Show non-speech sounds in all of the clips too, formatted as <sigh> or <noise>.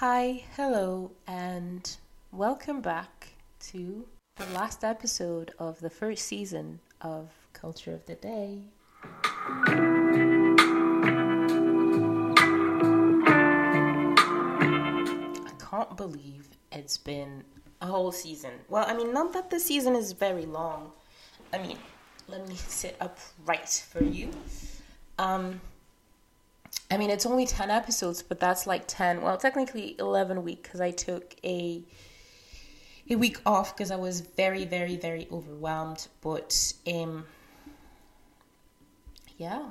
Hi, hello, and welcome back to the last episode of the first season of Culture of the Day. I can't believe it's been a whole season. Well, I mean, not that the season is very long. I mean, let me sit upright for you. Um, I mean, it's only 10 episodes, but that's like 10, well, technically 11 week because I took a a week off because I was very, very, very overwhelmed. But um, yeah,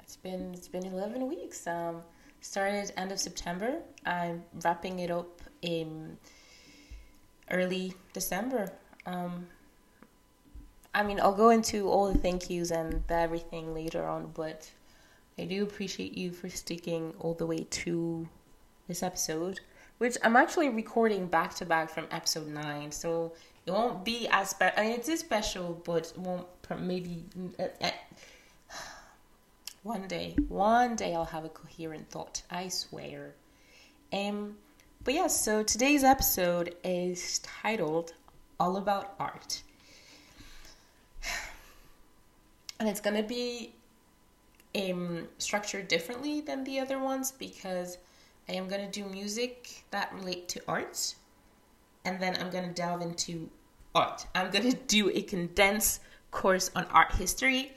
it's been it's been 11 weeks. Um, started end of September. I'm wrapping it up in early December. Um, I mean, I'll go into all the thank yous and everything later on, but I do appreciate you for sticking all the way to this episode, which I'm actually recording back to back from episode 9. So it won't be as special. I mean, it is special, but won't maybe. Uh, uh, one day, one day I'll have a coherent thought. I swear. Um, but yeah, so today's episode is titled All About Art. <sighs> And it's gonna be um, structured differently than the other ones because I am going to do music that relate to art and then I'm going to delve into art. I'm going <laughs> to do a condensed course on art history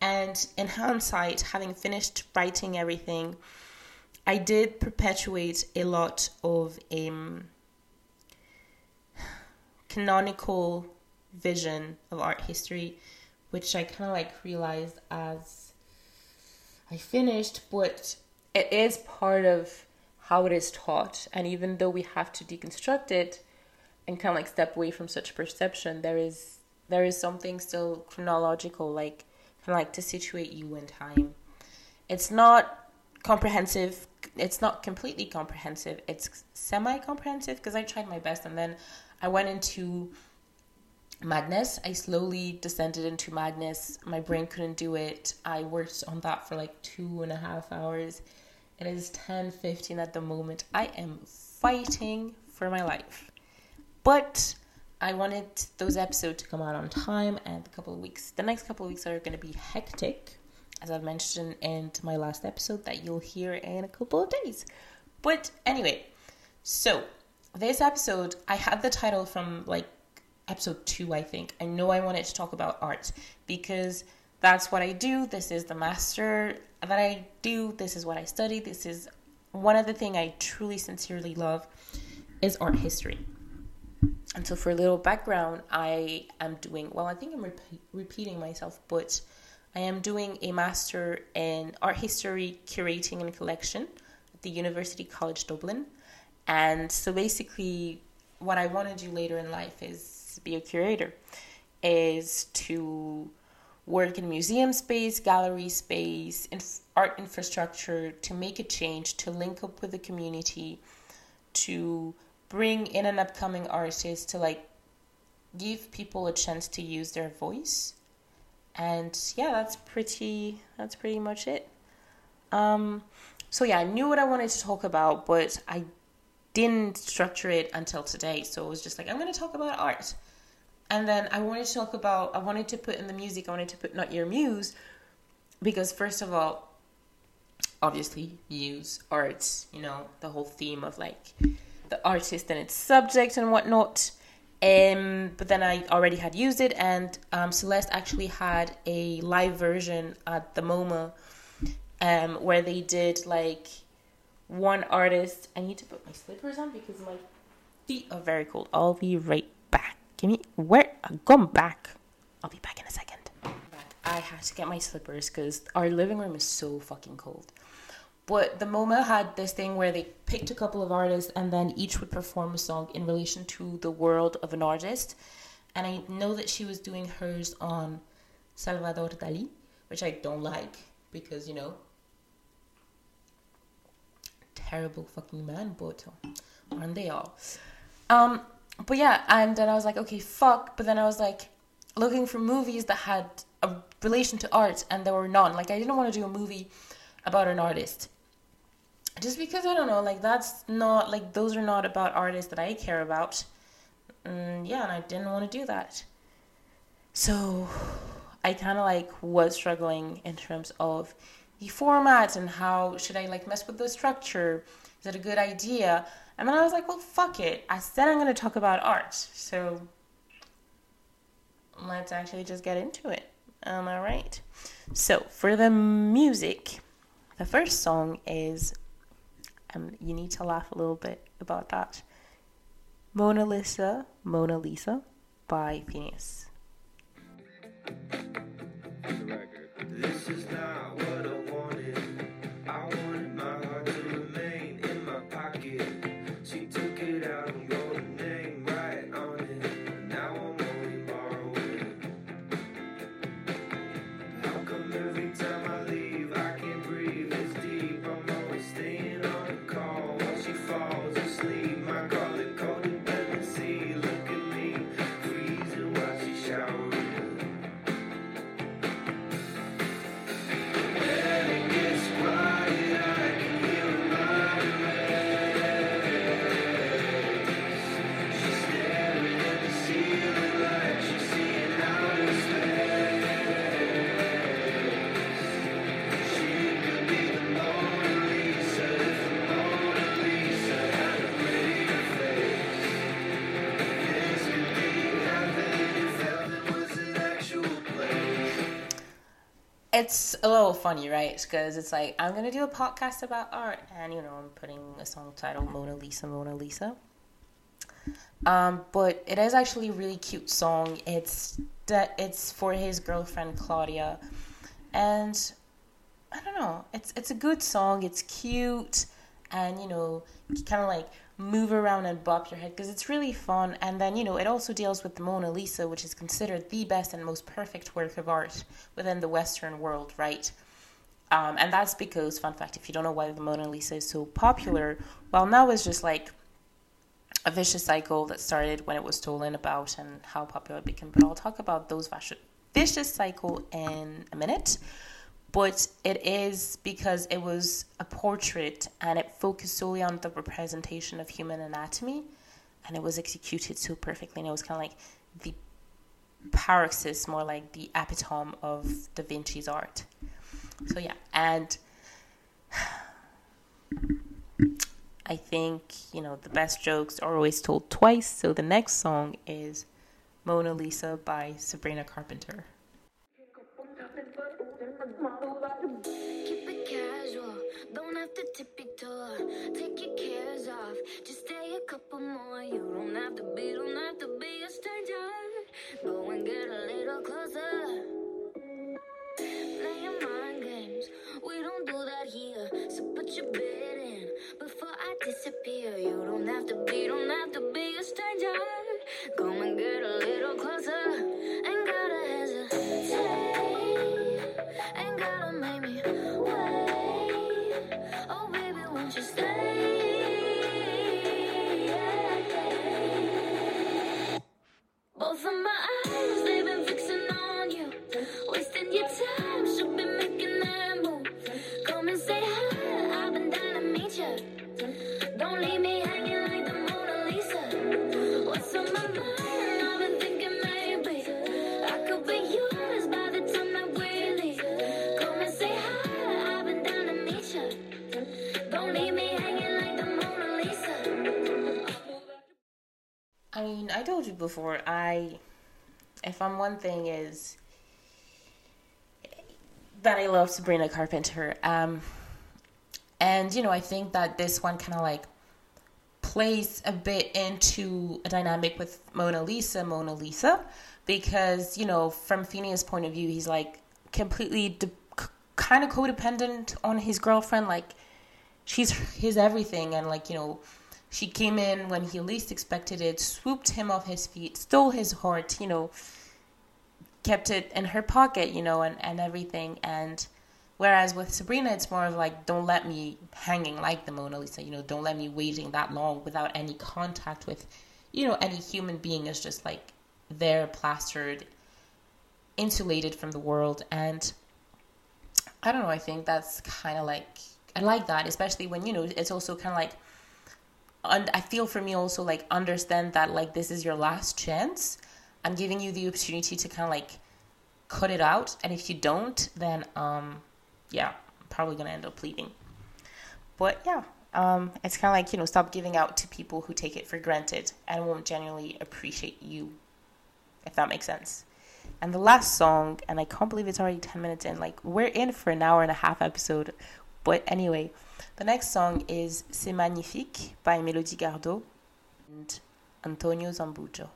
and in hindsight having finished writing everything I did perpetuate a lot of um, canonical vision of art history which I kind of like realized as I finished, but it is part of how it is taught. And even though we have to deconstruct it and kind of like step away from such perception, there is there is something still chronological, like kind of like to situate you in time. It's not comprehensive. It's not completely comprehensive. It's semi comprehensive because I tried my best, and then I went into madness. I slowly descended into madness. My brain couldn't do it. I worked on that for like two and a half hours. It is 10 15 at the moment. I am fighting for my life. But I wanted those episodes to come out on time and a couple of weeks. The next couple of weeks are going to be hectic, as I've mentioned in my last episode that you'll hear in a couple of days. But anyway, so this episode, I had the title from like episode two, I think. I know I wanted to talk about art because that's what I do. This is the master that I do. This is what I study. This is one of the things I truly, sincerely love is art history. And so, for a little background, I am doing, well, I think I'm rep- repeating myself, but I am doing a master in art history, curating, and collection at the University College Dublin. And so, basically, what I want to do later in life is be a curator is to work in museum space, gallery space, in art infrastructure to make a change, to link up with the community, to bring in an upcoming artist to like give people a chance to use their voice. And yeah, that's pretty that's pretty much it. Um so yeah, I knew what I wanted to talk about, but I didn't structure it until today. So it was just like, I'm going to talk about art. And then I wanted to talk about, I wanted to put in the music, I wanted to put Not Your Muse, because first of all, obviously, muse, arts, you know, the whole theme of like the artist and its subject and whatnot. Um, but then I already had used it, and um, Celeste actually had a live version at the MoMA um, where they did like one artist. I need to put my slippers on because my feet are very cold. I'll be right back. Give me where? I come back. I'll be back in a second. I had to get my slippers because our living room is so fucking cold. But the MoMA had this thing where they picked a couple of artists and then each would perform a song in relation to the world of an artist. And I know that she was doing hers on Salvador Dali, which I don't like because, you know, terrible fucking man, but aren't they all? Um, but yeah, and then I was like, okay, fuck. But then I was like looking for movies that had a relation to art, and there were none. Like I didn't want to do a movie about an artist. just because I don't know, like that's not like those are not about artists that I care about. And yeah, and I didn't want to do that. So I kind of like was struggling in terms of the format and how should I like mess with the structure? Is it a good idea? And then I was like, well, fuck it. I said I'm going to talk about art. So let's actually just get into it. Am I right? So for the music, the first song is, um, you need to laugh a little bit about that. Mona Lisa, Mona Lisa by Finneas. This is not what I a little funny, right? Because it's like I'm gonna do a podcast about art, and you know I'm putting a song titled Mona Lisa, Mona Lisa. Um, but it is actually a really cute song. It's that it's for his girlfriend Claudia, and I don't know. It's it's a good song. It's cute, and you know, kind of like move around and bop your head because it's really fun. And then you know, it also deals with the Mona Lisa, which is considered the best and most perfect work of art within the Western world, right? Um, and that's because, fun fact, if you don't know why the Mona Lisa is so popular, well, now it's just like a vicious cycle that started when it was stolen about and how popular it became. But I'll talk about those vicious cycle in a minute. But it is because it was a portrait and it focused solely on the representation of human anatomy and it was executed so perfectly. And it was kind of like the paroxysm, more like the epitome of Da Vinci's art. So, yeah. And <sighs> I think, you know, the best jokes are always told twice. So the next song is Mona Lisa by Sabrina Carpenter. To tippy toe. Take your cares off, just stay a couple more. You don't have to be, don't have to be a stranger. Go and get a little closer. Playing mind games, we don't do that here. So put your bid in before I disappear. You don't have to be, don't have to be a stranger. Come and get a little closer. Ain't gotta hesitate. Both of my eyes, before, I, if I'm one thing, is that I love Sabrina Carpenter. Um, and, you know, I think that this one kind of like plays a bit into a dynamic with Mona Lisa, Mona Lisa, because, you know, from Finneas' point of view, he's like completely de- kind of codependent on his girlfriend. Like, she's his everything. And, like, you know, she came in when he least expected it, swooped him off his feet, stole his heart, you know, kept it in her pocket, you know, and, and everything. And whereas with Sabrina, it's more of like, don't let me hanging like the Mona Lisa, you know, don't let me waiting that long without any contact with, you know, any human being is just like there, plastered, insulated from the world. And I don't know, I think that's kind of like I like that, especially when you know it's also kind of like. And I feel for me also like understand that like this is your last chance. I'm giving you the opportunity to kind of like cut it out, and if you don't, then um, yeah, I'm probably gonna end up leaving. But yeah, um, it's kind of like you know stop giving out to people who take it for granted and won't genuinely appreciate you, if that makes sense. And the last song, and I can't believe it's already 10 minutes in, like, we're in for an hour and a half episode. But anyway, the next song is C'est Magnifique by Melodie Gardot and António Zambujo.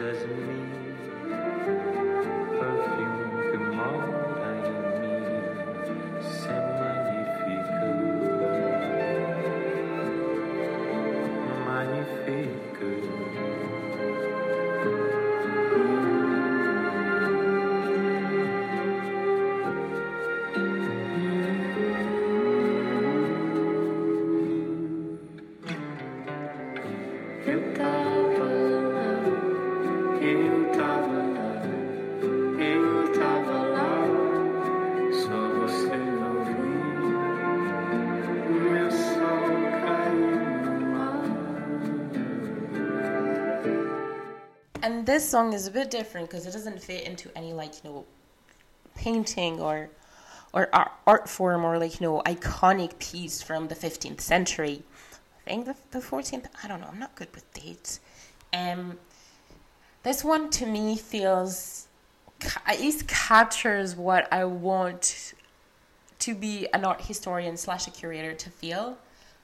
Noite, jasmim, this song is a bit different because it doesn't fit into any like you know painting or or art, form or like you know iconic piece from the 15th century. I think the, the 14th. I don't know. I'm not good with dates. Um, this one to me feels at least captures what I want to be an art historian slash a curator to feel.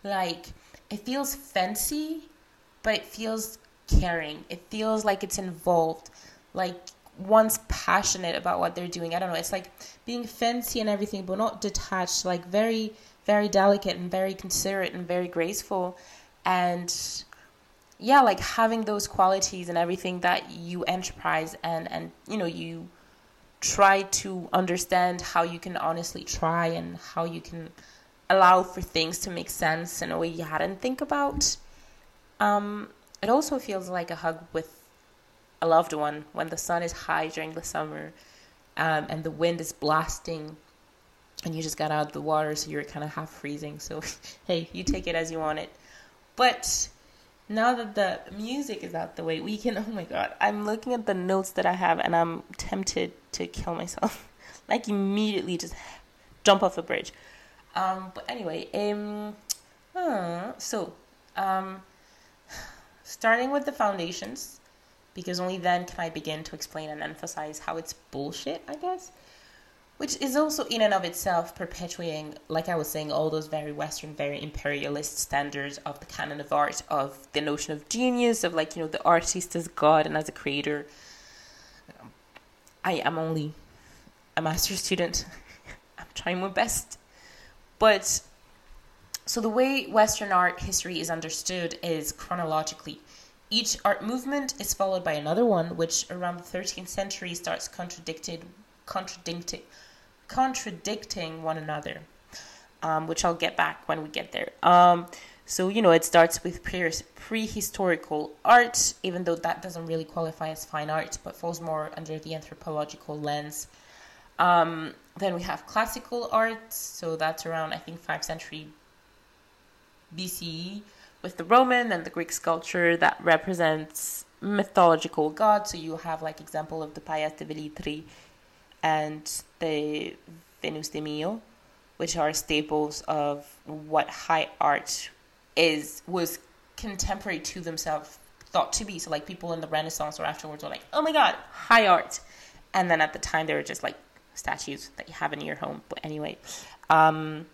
Like it feels fancy, but it feels caring. It feels like it's involved. Like one's passionate about what they're doing. I don't know. It's like being fancy and everything, but not detached. Like very, very delicate and very considerate and very graceful. And yeah, like having those qualities and everything that you enterprise and and you know you try to understand how you can honestly try and how you can allow for things to make sense in a way you hadn't think about. Um, it also feels like a hug with a loved one when the sun is high during the summer um, and the wind is blasting and you just got out of the water so you're kind of half freezing. So, <laughs> hey, you take it as you want it. But now that the music is out the way, we can. <laughs> Oh my god, I'm looking at the notes that I have and I'm tempted to kill myself. <laughs> like, immediately just jump off a bridge. Um, but anyway, um, uh, so, um, starting with the foundations, because only then can I begin to explain and emphasize how it's bullshit, I guess. Which is also, in and of itself, perpetuating, like I was saying, all those very Western, very imperialist standards of the canon of art, of the notion of genius, of like, you know, the artist as God and as a creator. I am only a master's student. <laughs> I'm trying my best. But so the way Western art history is understood is chronologically. Each art movement is followed by another one, which around the 13th century starts contradicted, contradicting, contradicting one another. Um, which I'll get back when we get there. Um, so you know, it starts with pre- prehistorical art, even though that doesn't really qualify as fine art, but falls more under the anthropological lens. Um, then we have classical art, so that's around I think 5th century BCE, with the Roman and the Greek sculpture that represents mythological gods. So you have like example of the Pallas de Velletri and the Venus de Milo, which are staples of what high art is was contemporary to themselves thought to be. So like people in the Renaissance or afterwards were like, oh my god, high art, and then at the time they were just like statues that you have in your home. But anyway, um,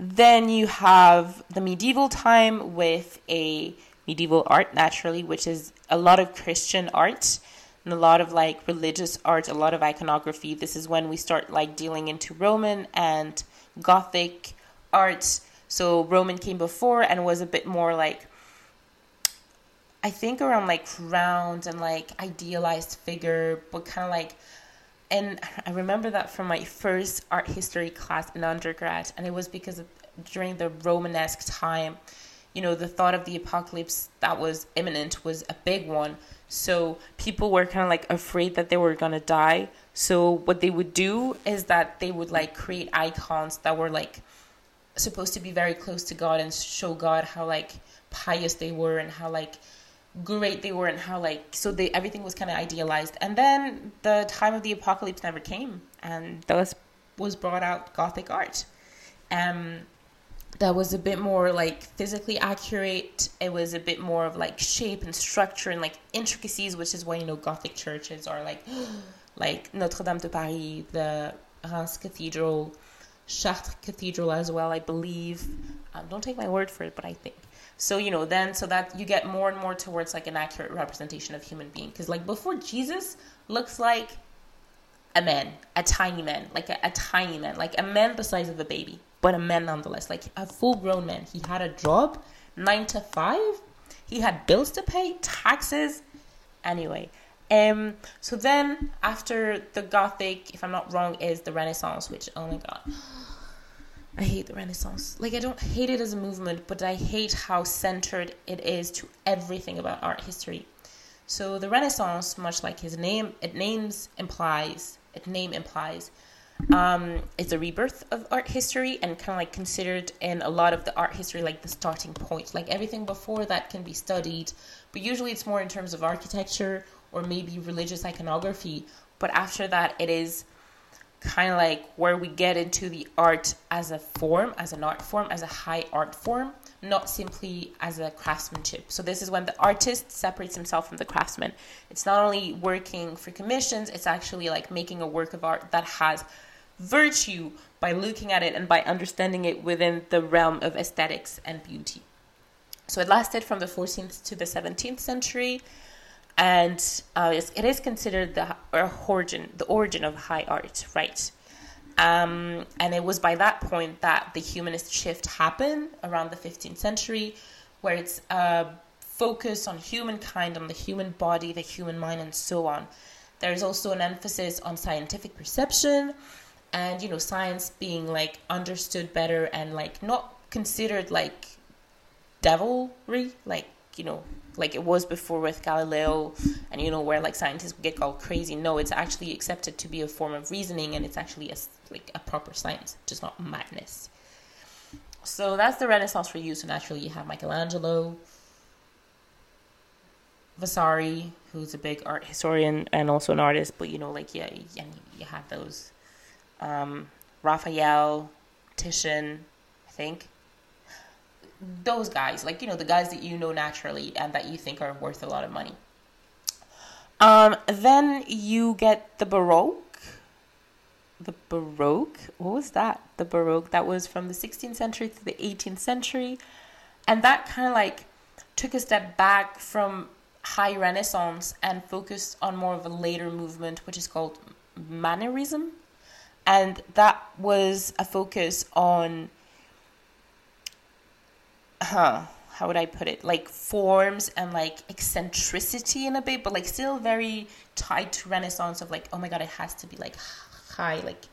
then you have the medieval time with a medieval art, naturally, which is a lot of Christian art and a lot of like religious art, a lot of iconography. This is when we start like dealing into Roman and Gothic art. So Roman came before and was a bit more like I think around like round and like idealized figure, but kind of like and <laughs> I remember that from my first art history class in undergrad, and it was because of, during the Romanesque time, you know, the thought of the apocalypse that was imminent was a big one. So people were kind of like afraid that they were gonna die. So what they would do is that they would like create icons that were like supposed to be very close to God and show God how like pious they were and how like great they were and how like so they everything was kind of idealized. And then the time of the apocalypse never came and thus was brought out gothic art. Um that was a bit more like physically accurate. It was a bit more of like shape and structure and like intricacies which is why you know gothic churches are like <gasps> like notre dame de paris the reims cathedral chartres cathedral as well i believe. Um, don't take my word for it but i think so you know then so that you get more and more towards like an accurate representation of human being. Because like before jesus looks like a man a tiny man like a, a tiny man like a man the size of a baby but a man nonetheless like a full grown man. He had a job nine to five. He had bills to pay taxes. Anyway um so then after the gothic if i'm not wrong is the renaissance which oh my god I hate the Renaissance. Like, I don't hate it as a movement, but I hate how centered it is to everything about art history. So, the Renaissance, much like his name, it names implies, it name implies, um, it's a rebirth of art history and kind of like considered in a lot of the art history like the starting point. Like, everything before that can be studied, but usually it's more in terms of architecture or maybe religious iconography. But after that, it is kind of like where we get into the art as a form, as an art form, as a high art form, not simply as a craftsmanship. So this is when the artist separates himself from the craftsman. It's not only working for commissions, it's actually like making a work of art that has virtue by looking at it and by understanding it within the realm of aesthetics and beauty. So it lasted from the 14th to the 17th century and uh, it is considered the origin, the origin of high art, right? Um, and it was by that point that the humanist shift happened around the 15th century, where it's a focus on humankind, on the human body, the human mind, and so on. There's also an emphasis on scientific perception, and you know, science being like understood better and like not considered like devilry, like you know, like it was before with Galileo and you know where like scientists get all crazy. No, it's actually accepted to be a form of reasoning and it's actually a, like a proper science, just not madness. So that's the Renaissance for you. So naturally you have Michelangelo, Vasari, who's a big art historian and also an artist, but you know like yeah, and you have those um, Raphael, Titian, I think those guys, like you know, the guys that you know naturally and that you think are worth a lot of money. Um, then you get the Baroque. The Baroque, what was that? The Baroque that was from the 16th century to the 18th century, and that kind of like took a step back from high Renaissance and focused on more of a later movement, which is called Mannerism, and that was a focus on huh, how would I put it? Like forms and like eccentricity in a bit, but like still very tied to Renaissance of like, oh my god, it has to be like high, like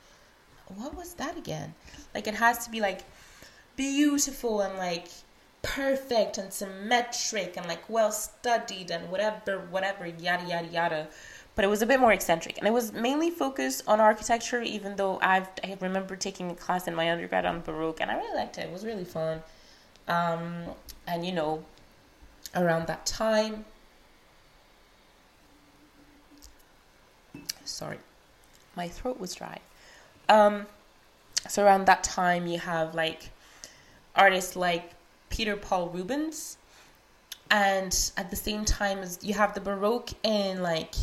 what was that again? Like it has to be like beautiful and like perfect and symmetric and like well studied and whatever, whatever, yada yada yada. But it was a bit more eccentric, and it was mainly focused on architecture. Even though I've I remember taking a class in my undergrad on Baroque, and I really liked it. It was really fun. Um, and you know, around that time, sorry, my throat was dry. Um, so around that time, you have like artists like Peter Paul Rubens, and at the same time as you have the Baroque in like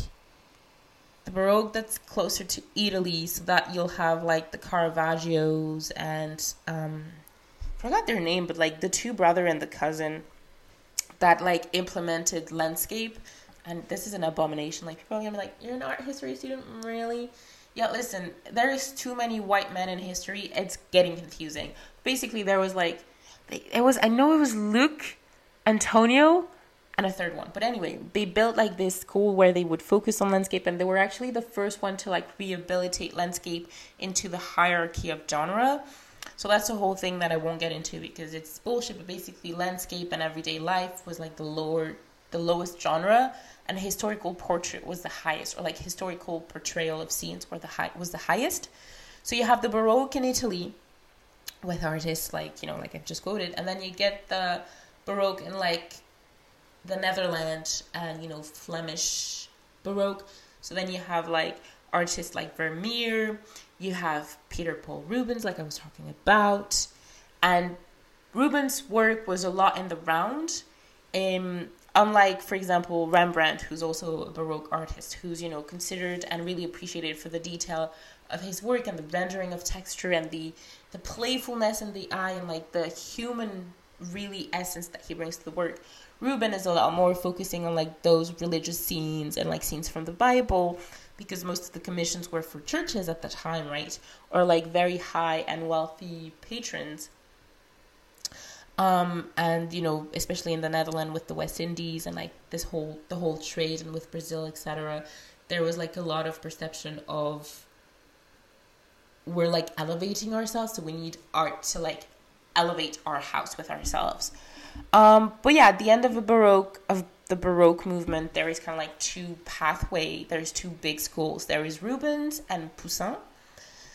the Baroque that's closer to Italy, so that you'll have like the Caravaggios and um, forgot their name, but like the two brother and the cousin that like implemented landscape. And this is an abomination. Like people are gonna be like, "You're an art history student, really?" Yeah, listen, there is too many white men in history. It's getting confusing. Basically, there was like it was I know it was Luke, Antonio, and a third one. But anyway, they built like this school where they would focus on landscape, and they were actually the first one to like rehabilitate landscape into the hierarchy of genre. So that's the whole thing that I won't get into because it's bullshit. But basically, landscape and everyday life was like the lower, the lowest genre, and historical portrait was the highest, or like historical portrayal of scenes were the high was the highest. So you have the Baroque in Italy, with artists like you know like I've just quoted, and then you get the Baroque in like the Netherlands and you know Flemish Baroque. So then you have like artists like Vermeer, you have Peter Paul Rubens, like I was talking about, and Rubens' work was a lot in the round. Um, unlike, for example, Rembrandt, who's also a Baroque artist, who's you know considered and really appreciated for the detail of his work and the rendering of texture and the the playfulness in the eye and like the human really essence that he brings to the work. Ruben is a lot more focusing on like those religious scenes and like scenes from the Bible because most of the commissions were for churches at the time, right? Or like very high and wealthy patrons. Um, and you know, especially in the Netherlands with the West Indies and like this whole the whole trade and with Brazil, etc., there was like a lot of perception of we're like elevating ourselves, so we need art to like elevate our house with ourselves. Um, but yeah, at the end of the Baroque of the Baroque movement, there is kind of like two pathway. There's two big schools. There is Rubens and Poussin.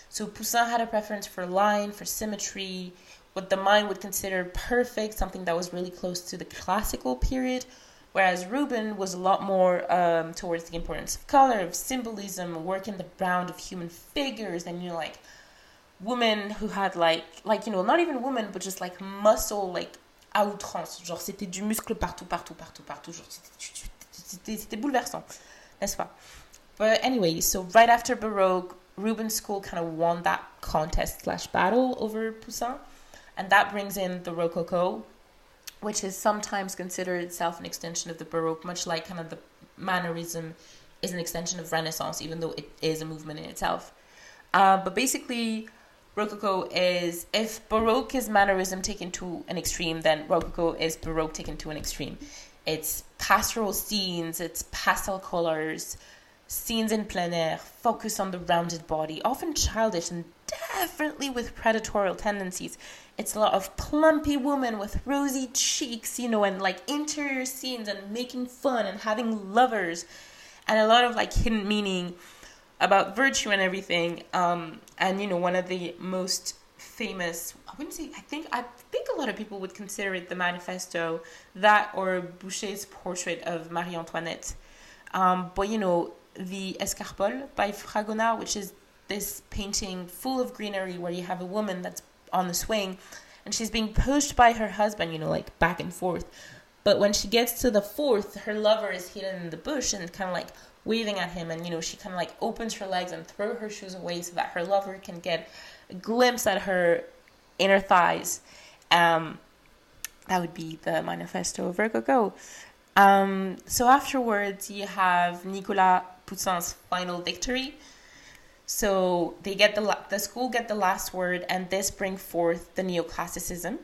So Poussin had a preference for line, for symmetry, what the mind would consider perfect, something that was really close to the classical period. Whereas Rubin was a lot more um, towards the importance of color, of symbolism, working the ground of human figures, and you know, like women who had like, like you know, not even women, but just like muscle, like à outrance. Genre, c'était du muscle partout, partout, partout, partout. C'était bouleversant, n'est-ce pas? But anyway, so right after Baroque, Rubens School kind of won that contest slash battle over Poussin, and that brings in the Rococo, which is sometimes considered itself an extension of the Baroque, much like kind of the Mannerism is an extension of Renaissance, even though it is a movement in itself. Uh, but basically, Rococo is if Baroque is Mannerism taken to an extreme, then Rococo is Baroque taken to an extreme. It's pastoral scenes, it's pastel colors, scenes in plein air, focus on the rounded body, often childish and definitely with predatorial tendencies. It's a lot of plumpy women with rosy cheeks, you know, and like interior scenes and making fun and having lovers, and a lot of like hidden meaning about virtue and everything. Um, and you know, one of the most famous, I wouldn't say, I think, I think a lot of people would consider it the manifesto, that or Boucher's portrait of Marie Antoinette. Um, but you know, the Escarpole by Fragonard, which is this painting full of greenery where you have a woman that's on the swing and she's being pushed by her husband, you know, like back and forth. But when she gets to the fourth, her lover is hidden in the bush and kind of like waving at him. And, you know, she kind of like opens her legs and throw her shoes away so that her lover can get a glimpse at her inner thighs. Um, that would be the manifesto of Rococo. Um, so afterwards, you have Nicolas Poussin's final victory. So they get the la- the school get the last word, and this bring forth the neoclassicism,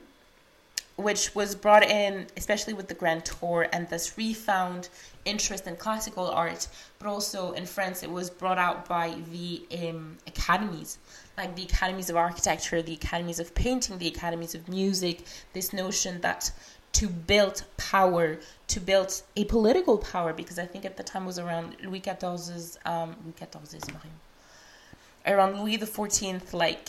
which was brought in especially with the Grand Tour and this refound interest in classical art, but also in France it was brought out by the um, academies, like the academies of architecture, the academies of painting, the academies of music. This notion that to build power, to build a political power, because I think at the time was around Louis XIV's um, Louis XIV's around Louis the Fourteenth, like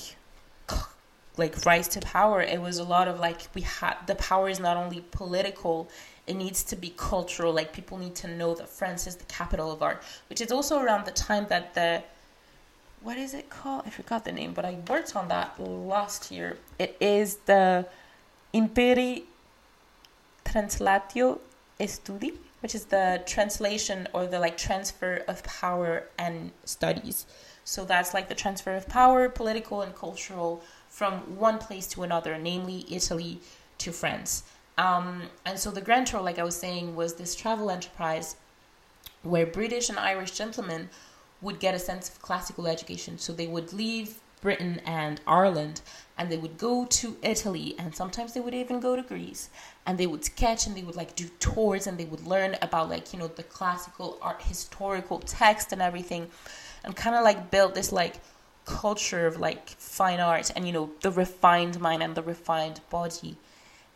like rise to power. It was a lot of like we had the power is not only political, it needs to be cultural. Like people need to know that France is the capital of art, which is also around the time that the what is it called? I forgot the name, but I worked on that last year. It is the Imperii Translatio Studii, which is the translation or the like transfer of power and studies. So that's like the transfer of power, political and cultural, from one place to another, namely Italy to France. Um, and so the Grand Tour, like I was saying, was this travel enterprise where British and Irish gentlemen would get a sense of classical education. So they would leave Britain and Ireland, and they would go to Italy, and sometimes they would even go to Greece, and they would sketch and they would like do tours and they would learn about like you know the classical art, historical text and everything, and kind of like build this like culture of like fine art and you know the refined mind and the refined body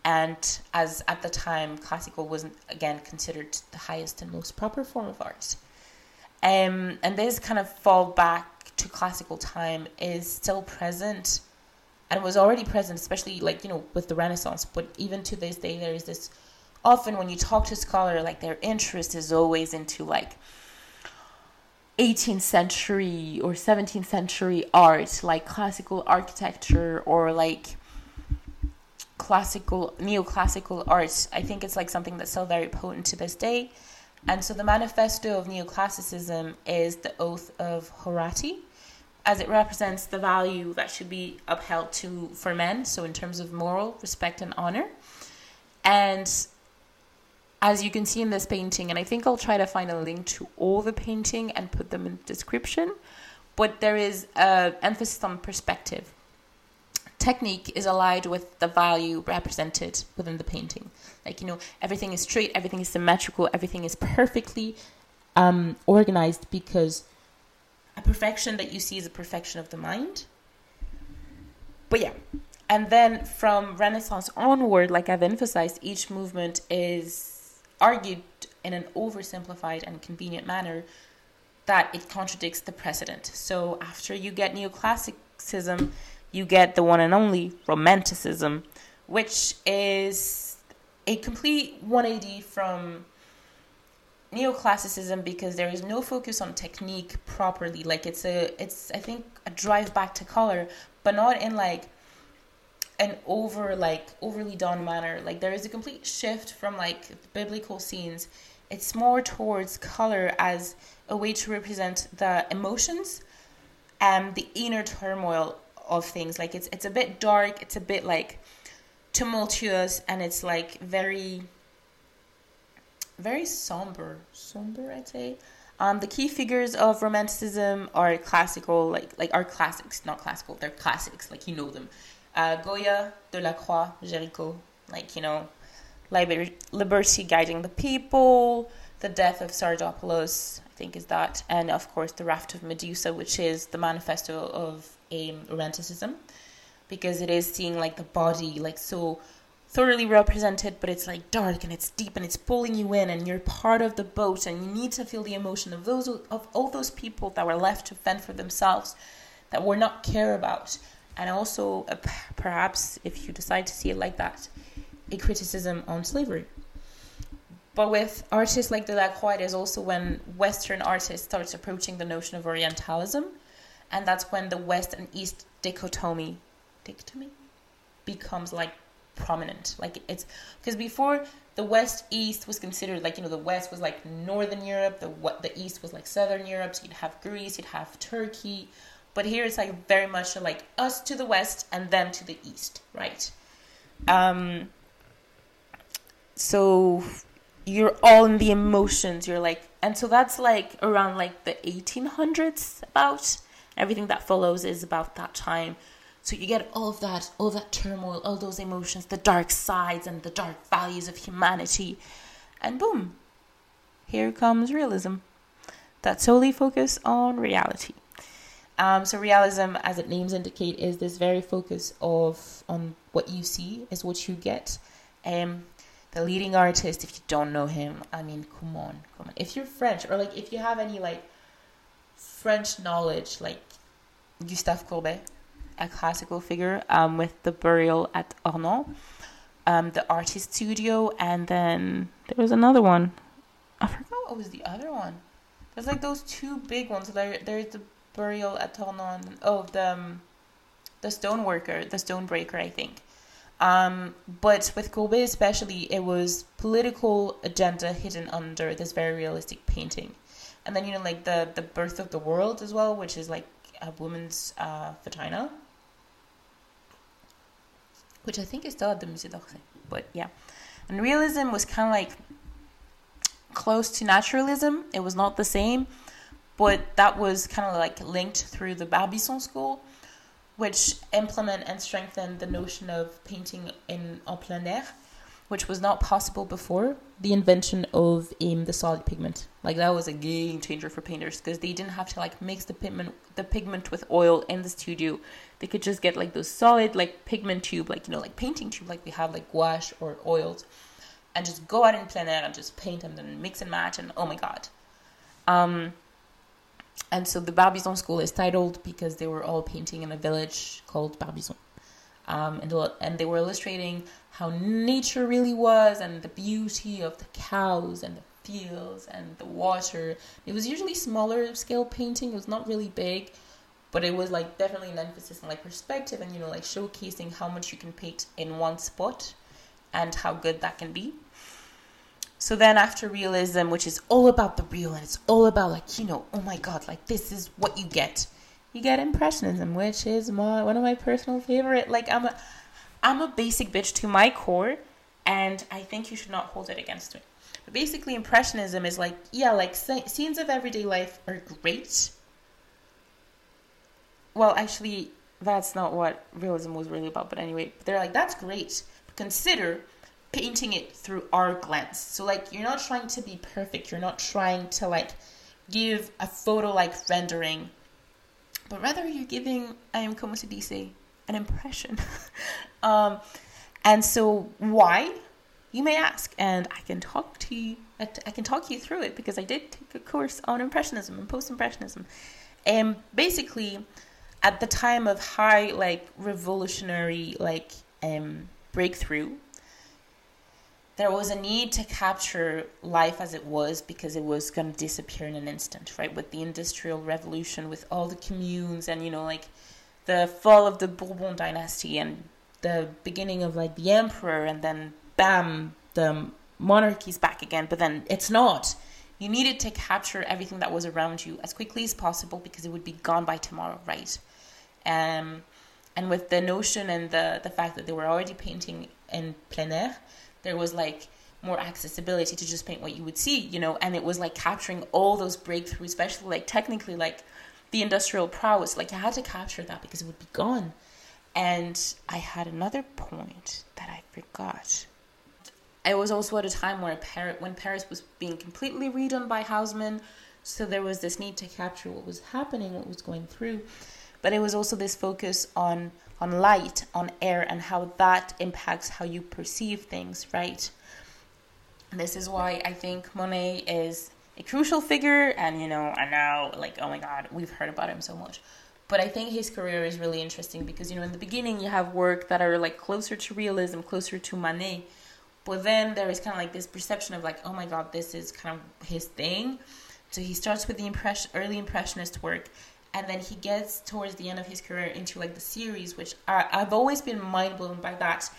and as at the time classical wasn't again considered the highest and most proper form of art. Um, and this kind of fall back to classical time is still present and was already present especially like you know with the renaissance. But even to this day there is this often when you talk to a scholar like their interest is always into like 18th century or 17th century art like classical architecture or like classical neoclassical art i think it's like something that's still very potent to this day. And so the manifesto of neoclassicism is the oath of horatii as it represents the value that should be upheld to for men so in terms of moral respect and honor. And as you can see in this painting and i think i'll try to find a link to all the painting and put them in the description but there is a emphasis on perspective technique is allied with the value represented within the painting. Like, you know, everything is straight, everything is symmetrical, everything is perfectly um, organized because a perfection that you see is a perfection of the mind. But yeah, and then from Renaissance onward, like I've emphasized, each movement is argued in an oversimplified and convenient manner that it contradicts the precedent. So after you get neoclassicism, you get the one and only romanticism, which is a complete 180 from neoclassicism because there is no focus on technique properly. Like it's a it's i think a drive back to color but not in like an over like overly done manner. Like there is a complete shift from like biblical scenes. It's more towards color as a way to represent the emotions and the inner turmoil of things. Like it's it's a bit dark, it's a bit like tumultuous, and it's like very very somber, somber I'd say. Um, the key figures of Romanticism are classical, like like are classics, not classical. They're classics, like you know them. Uh, Goya, Delacroix, Géricault, like you know, liber- liberty guiding the people. The death of Sardanapalus, I think, is that, and of course the Raft of Medusa, which is the manifesto of romanticism because it is seeing like the body like so thoroughly represented but it's like dark and it's deep and it's pulling you in and you're part of the boat and you need to feel the emotion of those of all those people that were left to fend for themselves that were not cared about. And also uh, perhaps if you decide to see it like that a criticism on slavery. But with artists like Delacroix, it is also when Western artists starts approaching the notion of Orientalism and that's when the west and east dichotomy dichotomy? Becomes like prominent. Like it's because before the west east was considered like you know the west was like northern europe the what the east was like southern europe so you'd have greece you'd have turkey. But here it's like very much like us to the west and them to the east right? Um so you're all in the emotions. You're like and so that's like around like the 1800s about Everything that follows is about that time. So you get all of that, all that turmoil, all those emotions, the dark sides and the dark values of humanity. And boom, here comes realism that solely focus on reality. Um, so realism, as its names indicate, is this very focus of on what you see is what you get. Um, the leading artist, if you don't know him, I mean, come on, come on. If you're French or like if you have any like French knowledge, like Gustave Courbet, a classical figure, um, with the burial at Ornans, um, the artist studio, and then there was another one. I forgot what was the other one. There's like those two big ones. There, there's the burial at Ornans. Oh, the um, the stoneworker, the stonebreaker, I think. Um, but with Courbet especially, it was political agenda hidden under this very realistic painting and then you know like the the birth of the world as well, which is like a woman's uh, vagina, which I think is still at the Musée d'Orsay. But yeah, and realism was kind of like close to naturalism. It was not the same, but that was kind of like linked through the Barbizon school, which implement and strengthen the notion of painting in en plein air, which was not possible before the invention of um, the solid pigment. Like that was a game changer for painters because they didn't have to like mix the pigment the pigment with oil in the studio. They could just get like those solid like pigment tube, like you know, like painting tube, like we have like gouache or oils, and just go out in plein air and just paint them and mix and match and oh my god. Um, and so the Barbizon school is titled because they were all painting in a village called Barbizon. Um, and, and they were illustrating how nature really was and the beauty of the cows and the fields and the water. It was usually smaller scale painting, it was not really big, but it was like definitely an emphasis on like perspective and you know like showcasing how much you can paint in one spot and how good that can be. So then after realism, which is all about the real and it's all about like, you know, oh my god, like this is what you get. You get impressionism, which is my one of my personal favorite. Like I'm a I'm a basic bitch to my core and I think you should not hold it against me. But basically impressionism is like, yeah, like sc- scenes of everyday life are great. Well, actually that's not what realism was really about, but anyway, they're like that's great. Consider painting it through our glance. So like you're not trying to be perfect. You're not trying to like give a photo like rendering, but rather you're giving I am como se dice an impression. <laughs> um, and so why? You may ask, and I can talk to you. I can talk you through it because I did take a course on impressionism and post-impressionism. And basically, at the time of high like revolutionary like um breakthrough there was a need to capture life as it was because it was going to disappear in an instant right with the industrial revolution with all the communes and you know like the fall of the bourbon dynasty and the beginning of like the emperor and then bam the monarchy's back again. But then it's not. You needed to capture everything that was around you as quickly as possible because it would be gone by tomorrow right? Um, and with the notion and the, the fact that they were already painting in plein air, there was like more accessibility to just paint what you would see, you know, and it was like capturing all those breakthroughs, especially like technically like the industrial prowess. Like I had to capture that because it would be gone. And I had another point that I forgot. It was also at a time where Paris, when Paris was being completely redone by Haussmann, so there was this need to capture what was happening, what was going through but it was also this focus on on light on air and how that impacts how you perceive things right this is why i think monet is a crucial figure and you know and now like oh my god we've heard about him so much. But i think his career is really interesting because you know in the beginning you have work that are like closer to realism closer to manet. But then there is kind of like this perception of like oh my god this is kind of his thing. So he starts with the impression early impressionist work and then he gets towards the end of his career into like the series which I, i've always been mind blown by that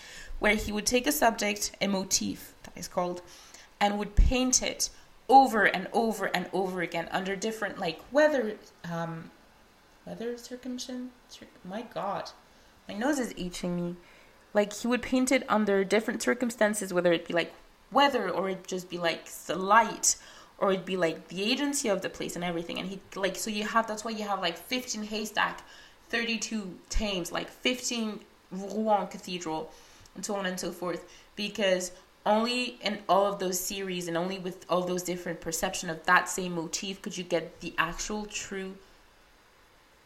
where he would take a subject a motif that is called and would paint it over and over and over again under different like weather um weather circumstance my god. My nose is itching me. Like he would paint it under different circumstances whether it be like weather or it just be like the light or it'd be like the agency of the place and everything. And he like so you have that's why you have like 15 haystack 32 thames like 15 rouen cathedral and so on and so forth. Because only in all of those series and only with all those different perception of that same motif could you get the actual true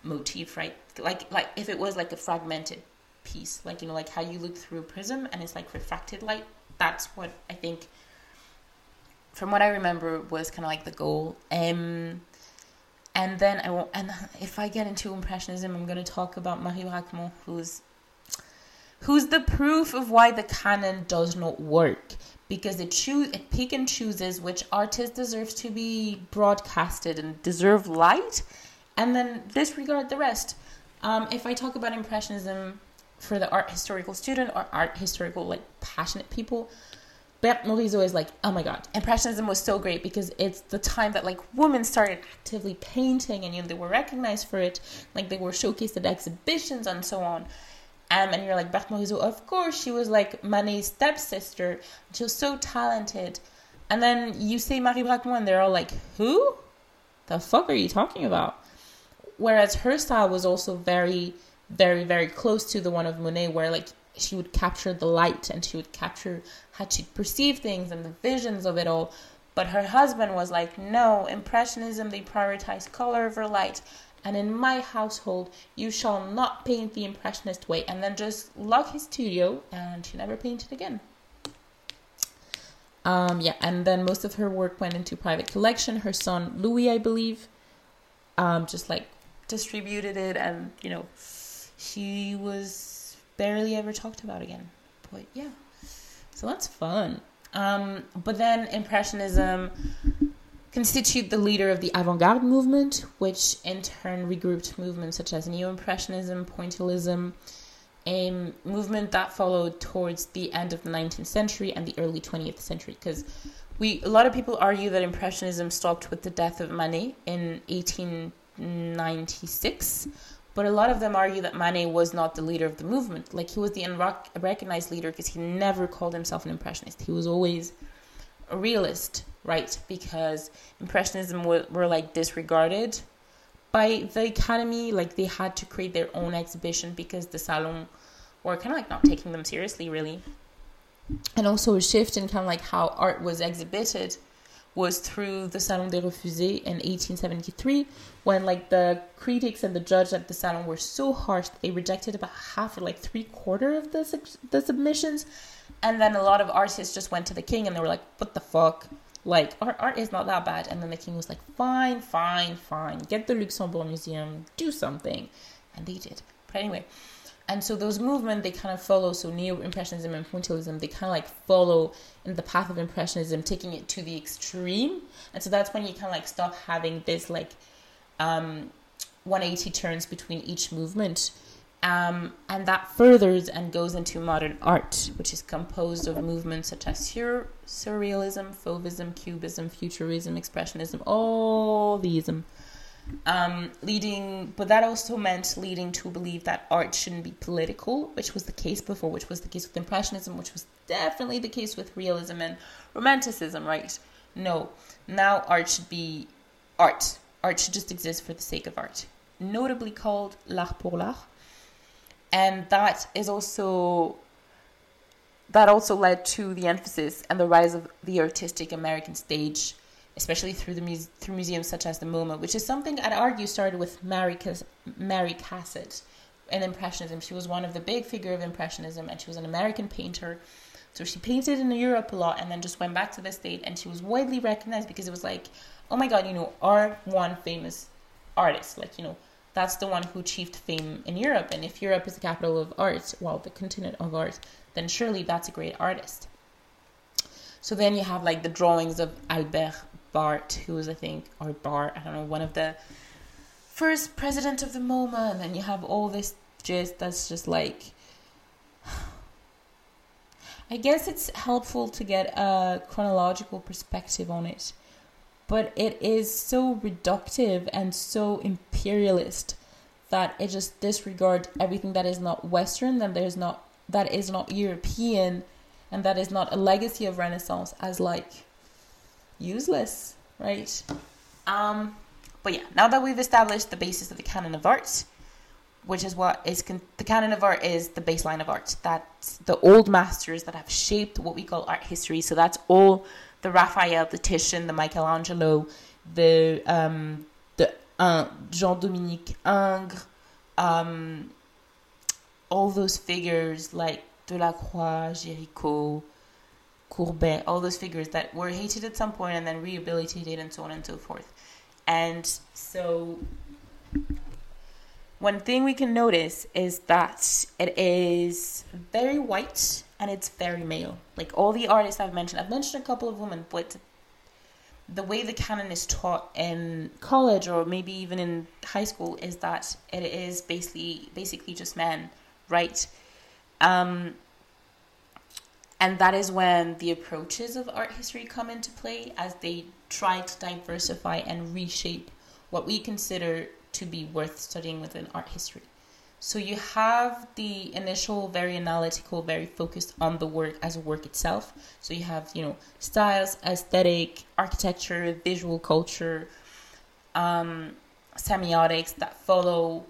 motif right like like if it was like a fragmented piece like you know like how you look through a prism and it's like refracted light that's what i think from what I remember, was kind of like the goal. Um, and then I won't. And if I get into impressionism, I'm going to talk about Marie Bracquemont, who's who's the proof of why the canon does not work because it choose it pick and chooses which artist deserves to be broadcasted and deserve light, and then disregard the rest. Um, if I talk about impressionism for the art historical student or art historical like passionate people, Berthe Morisot is like, oh my god, Impressionism was so great because it's the time that like women started actively painting and you know they were recognized for it, like they were showcased at exhibitions and so on. Um, and you're like, Berthe Morisot, of course, she was like Manet's stepsister. She was so talented. And then you say Marie Bracquemont and they're all like, who? The fuck are you talking about? Whereas her style was also very very very close to the one of Monet, where like she would capture the light and she would capture how she'd perceive things and the visions of it all. But her husband was like, no, Impressionism, they prioritize color over light. And in my household, you shall not paint the Impressionist way. And then just lock his studio, and she never painted again. Um, yeah, and then most of her work went into private collection. Her son Louis, I believe, um, just like distributed it, and you know, she was barely ever talked about again. But yeah, so that's fun. Um, but then Impressionism constitute the leader of the avant-garde movement, which in turn regrouped movements such as neo-impressionism, pointillism, a movement that followed towards the end of the 19th century and the early 20th century. Because we a lot of people argue that impressionism stopped with the death of Manet in 1896 but a lot of them argue that Manet was not the leader of the movement. Like he was the unrecognized leader because he never called himself an impressionist. He was always a realist right? Because impressionism were, were like disregarded by the academy. Like they had to create their own exhibition because the salon were kind of like not taking them seriously really. And also a shift in kind of like how art was exhibited was through the salon des refusés in 1873 when like the critics and the judge at the salon were so harsh that they rejected about half or like three quarter of the, the submissions and then a lot of artists just went to the king and they were like what the fuck? Like our art is not that bad. And then the king was like fine fine fine. Get the luxembourg museum. Do something. And they did. But anyway and so those movements they kind of follow so neo-impressionism and pointillism they kind of like follow in the path of impressionism taking it to the extreme. And so that's when you kind of like stop having this like um 180 turns between each movement um, and that furthers and goes into modern art, which is composed of movements such as sur- surrealism, fauvism, cubism, futurism, expressionism, all these. Um, leading, but that also meant leading to believe that art shouldn't be political, which was the case before, which was the case with Impressionism, which was definitely the case with Realism and Romanticism, right? No, now art should be art. Art should just exist for the sake of art. Notably called l'art pour l'art and that is also that also led to the emphasis and the rise of the artistic American stage, especially through the through museums such as the MoMA, which is something I'd argue started with Mary Cas- Mary Cassatt in Impressionism. She was one of the big figure of Impressionism, and she was an American painter. So she painted in Europe a lot, and then just went back to the state, and she was widely recognized because it was like, oh my god, you know, our one famous artist, like you know, that's the one who achieved fame in Europe. And if Europe is the capital of art, well, the continent of art, then surely that's a great artist. So then you have like the drawings of Albert Bart, who was, I think, or Bart, I don't know, one of the first president of the MoMA. And then you have all this gist that's just like. <sighs> I guess it's helpful to get a chronological perspective on it but it is so reductive and so imperialist that it just disregards everything that is not western that there's not that is not european and that is not a legacy of renaissance as like useless right? Um but yeah now that we've established the basis of the canon of art which is what is con- the canon of art is the baseline of art. That's the old masters that have shaped what we call art history. So that's all the Raphael, the Titian, the Michelangelo, the um, the uh, Jean Dominique Ingres, um, all those figures like Delacroix, Géricault, Courbet, all those figures that were hated at some point and then rehabilitated and so on and so forth. And so one thing we can notice is that it is very white and it's very male. Like all the artists I've mentioned, I've mentioned a couple of women, but the way the canon is taught in college or maybe even in high school is that it is basically basically just men, right? Um, and that is when the approaches of art history come into play as they try to diversify and reshape what we consider to be worth studying within art history. So you have the initial very analytical, very focused on the work as a work itself. So you have, you know, styles, aesthetic, architecture, visual culture, um, semiotics that follow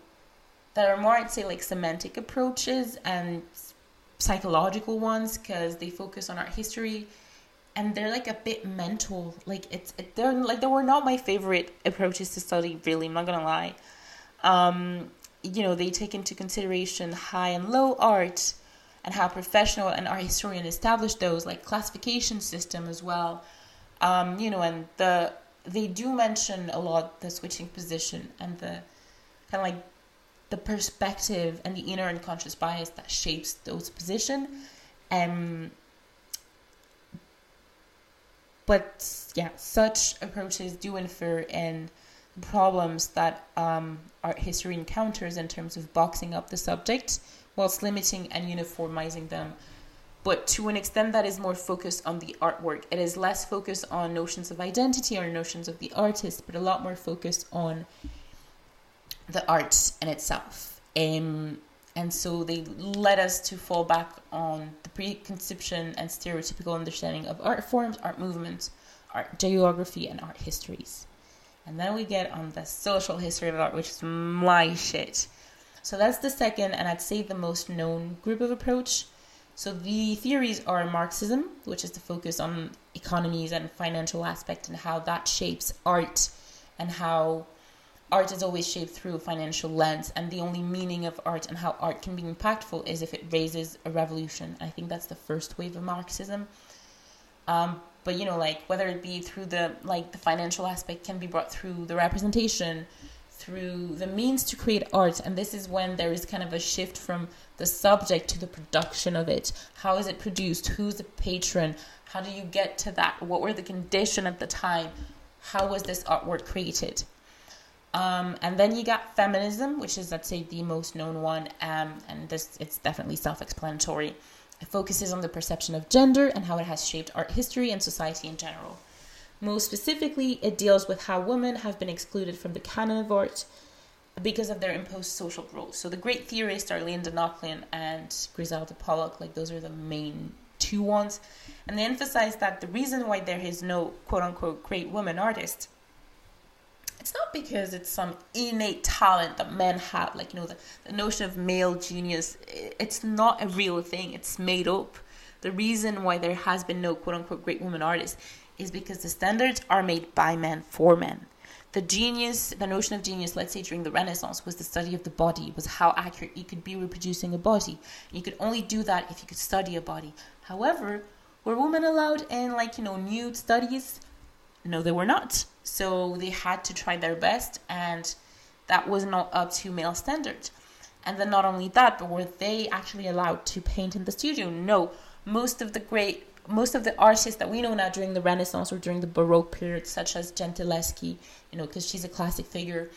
that are more, I'd say, like semantic approaches and psychological ones because they focus on art history and they're like a bit mental. Like it's it, they're like they were not my favorite approaches to study. Really, I'm not gonna lie. Um, you know, they take into consideration high and low art and how professional and art historian established those, like classification system as well. Um, you know, and the they do mention a lot the switching position and the kind of like the perspective and the inner unconscious bias that shapes those position. Um, but yeah, such approaches do infer in problems that um, art history encounters in terms of boxing up the subject whilst limiting and uniformizing them. But to an extent that is more focused on the artwork. It is less focused on notions of identity or notions of the artist, but a lot more focused on the art in itself. Um, and so they led us to fall back on the preconception and stereotypical understanding of art forms, art movements, art geography, and art histories. And then we get on the social history of art, which is my shit. So that's the second, and I'd say the most known group of approach. So the theories are Marxism, which is the focus on economies and financial aspect and how that shapes art and how art is always shaped through a financial lens and the only meaning of art and how art can be impactful is if it raises a revolution i think that's the first wave of marxism um, but you know like whether it be through the like the financial aspect can be brought through the representation through the means to create art. And this is when there is kind of a shift from the subject to the production of it. How is it produced? Who's the patron? How do you get to that? What were the condition at the time? How was this artwork created? Um, and then you got feminism, which is, let's say, the most known one, um, and this it's definitely self-explanatory. It focuses on the perception of gender and how it has shaped art history and society in general. Most specifically, it deals with how women have been excluded from the canon of art because of their imposed social roles. So the great theorists are Linda Nochlin and Griselda Pollock, like those are the main two ones. And they emphasize that the reason why there is no quote unquote great woman artist it's not because it's some innate talent that men have like you know the, the notion of male genius. It's not a real thing. It's made up. The reason why there has been no quote unquote great woman artist is because the standards are made by men for men. The genius the notion of genius let's say during the renaissance was the study of the body was how accurate you could be reproducing a body. You could only do that if you could study a body. However were women allowed in like you know nude studies no they were not so they had to try their best, and that was not up to male standards. And then not only that, but were they actually allowed to paint in the studio? No. Most of the great most of the artists that we know now during the Renaissance or during the Baroque period, such as Gentileschi, you know, because she's a classic figure,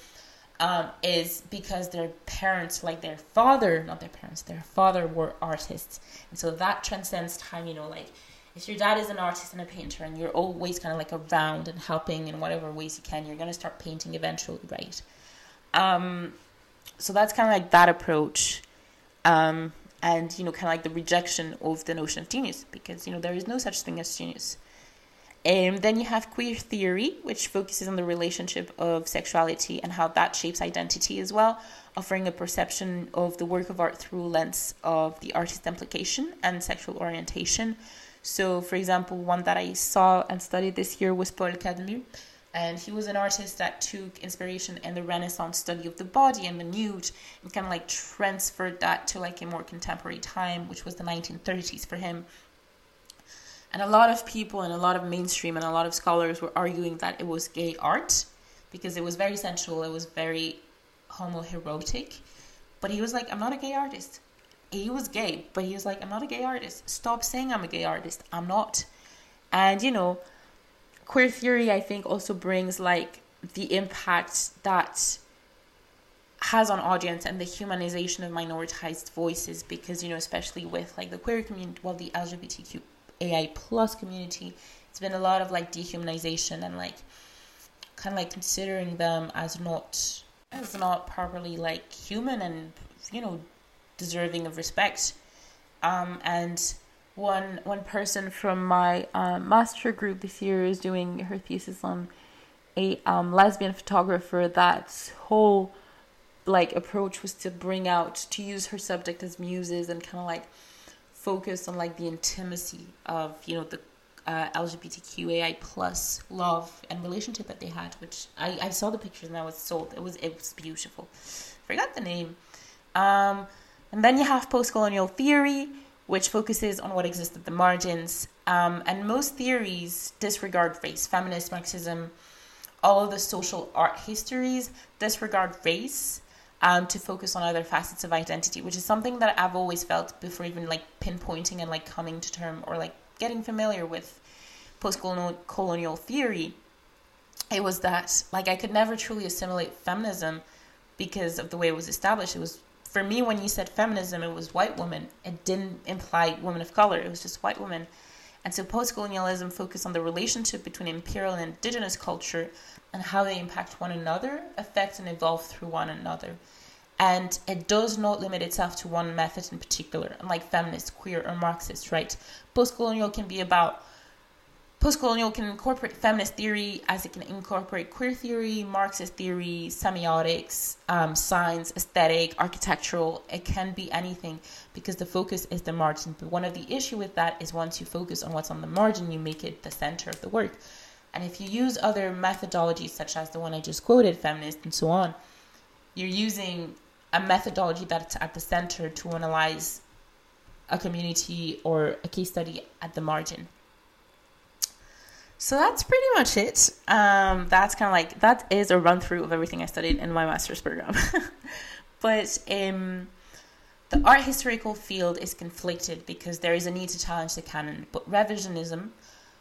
um, is because their parents, like their father, not their parents, their father were artists. And so that transcends time, you know, like if your dad is an artist and a painter and you're always kind of like around and helping in whatever ways you can, you're going to start painting eventually, right? Um, so that's kind of like that approach. Um, and, you know, kind of like the rejection of the notion of genius because, you know, there is no such thing as genius. And um, then you have queer theory, which focuses on the relationship of sexuality and how that shapes identity as well, offering a perception of the work of art through lens of the artist's implication and sexual orientation. So, for example, one that I saw and studied this year was Paul Cadmus, and he was an artist that took inspiration in the Renaissance study of the body and the nude and kind of like transferred that to like a more contemporary time, which was the 1930s for him. And a lot of people and a lot of mainstream and a lot of scholars were arguing that it was gay art because it was very sensual, it was very homoerotic. But he was like, I'm not a gay artist he was gay, but he was like, I'm not a gay artist. Stop saying I'm a gay artist. I'm not. And you know, queer theory I think also brings like the impact that has on audience and the humanization of minoritized voices because you know especially with like the queer community well the lgbtqai plus community it's been a lot of like dehumanization and like kind of like considering them as not as not properly like human and you know deserving of respect. Um, and one one person from my uh, master group this year is doing her thesis on a um, lesbian photographer That whole like approach was to bring out to use her subject as muses and kind of like focus on like the intimacy of you know the uh, LGBTQAI plus love and relationship that they had, which I, I saw the pictures and I was sold. It was it was beautiful. Forgot the name. Um, and then you have post-colonial theory, which focuses on what exists at the margins. Um, and most theories disregard race. Feminist Marxism, all of the social art histories disregard race um, to focus on other facets of identity, which is something that I've always felt before even like pinpointing and like coming to term or like getting familiar with post-colonial colonial theory. It was that like I could never truly assimilate feminism because of the way it was established. It was for me when you said feminism, it was white women. It didn't imply women of color. It was just white women. And so post-colonialism focused on the relationship between imperial and indigenous culture and how they impact one another, affect and evolve through one another. And it does not limit itself to one method in particular, unlike feminist, queer, or Marxist, right? Post-colonial can be about Postcolonial can incorporate feminist theory as it can incorporate queer theory, Marxist theory, semiotics, um, science, aesthetic, architectural. It can be anything because the focus is the margin. But one of the issue with that is once you focus on what's on the margin, you make it the center of the work. And if you use other methodologies such as the one I just quoted, feminist and so on, you're using a methodology that's at the center to analyze a community or a case study at the margin. So that's pretty much it. Um, that's kind of like that is a run through of everything I studied in my master's program. <laughs> but um, the art historical field is conflicted because there is a need to challenge the canon. But revisionism,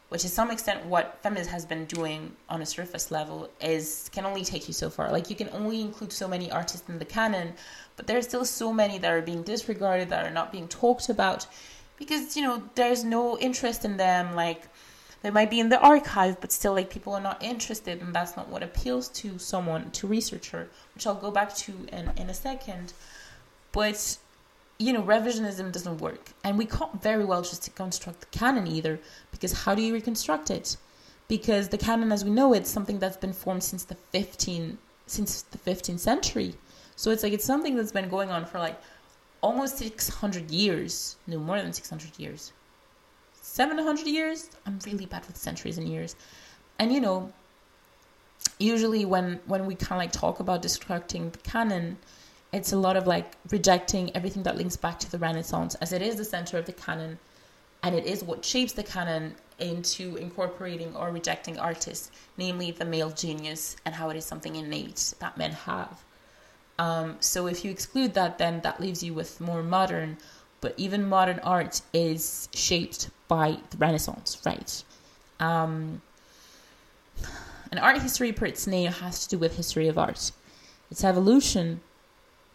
which is some extent what feminism has been doing on a surface level, is can only take you so far. Like you can only include so many artists in the canon, but there are still so many that are being disregarded that are not being talked about because you know there's no interest in them. Like they might be in the archive, but still, like people are not interested, and that's not what appeals to someone, to researcher, which I'll go back to in in a second. But you know, revisionism doesn't work, and we can't very well just reconstruct the canon either, because how do you reconstruct it? Because the canon, as we know it, is something that's been formed since the 15 since the 15th century. So it's like it's something that's been going on for like almost 600 years, no more than 600 years. 700 years? I'm really bad with centuries and years. And you know usually when when we kind of like talk about destructing the canon it's a lot of like rejecting everything that links back to the renaissance as it is the center of the canon and it is what shapes the canon into incorporating or rejecting artists namely the male genius and how it is something innate that men have. Um, so if you exclude that then that leaves you with more modern but even modern art is shaped by the Renaissance, right? Um, an art history, per its name, has to do with history of art, its evolution,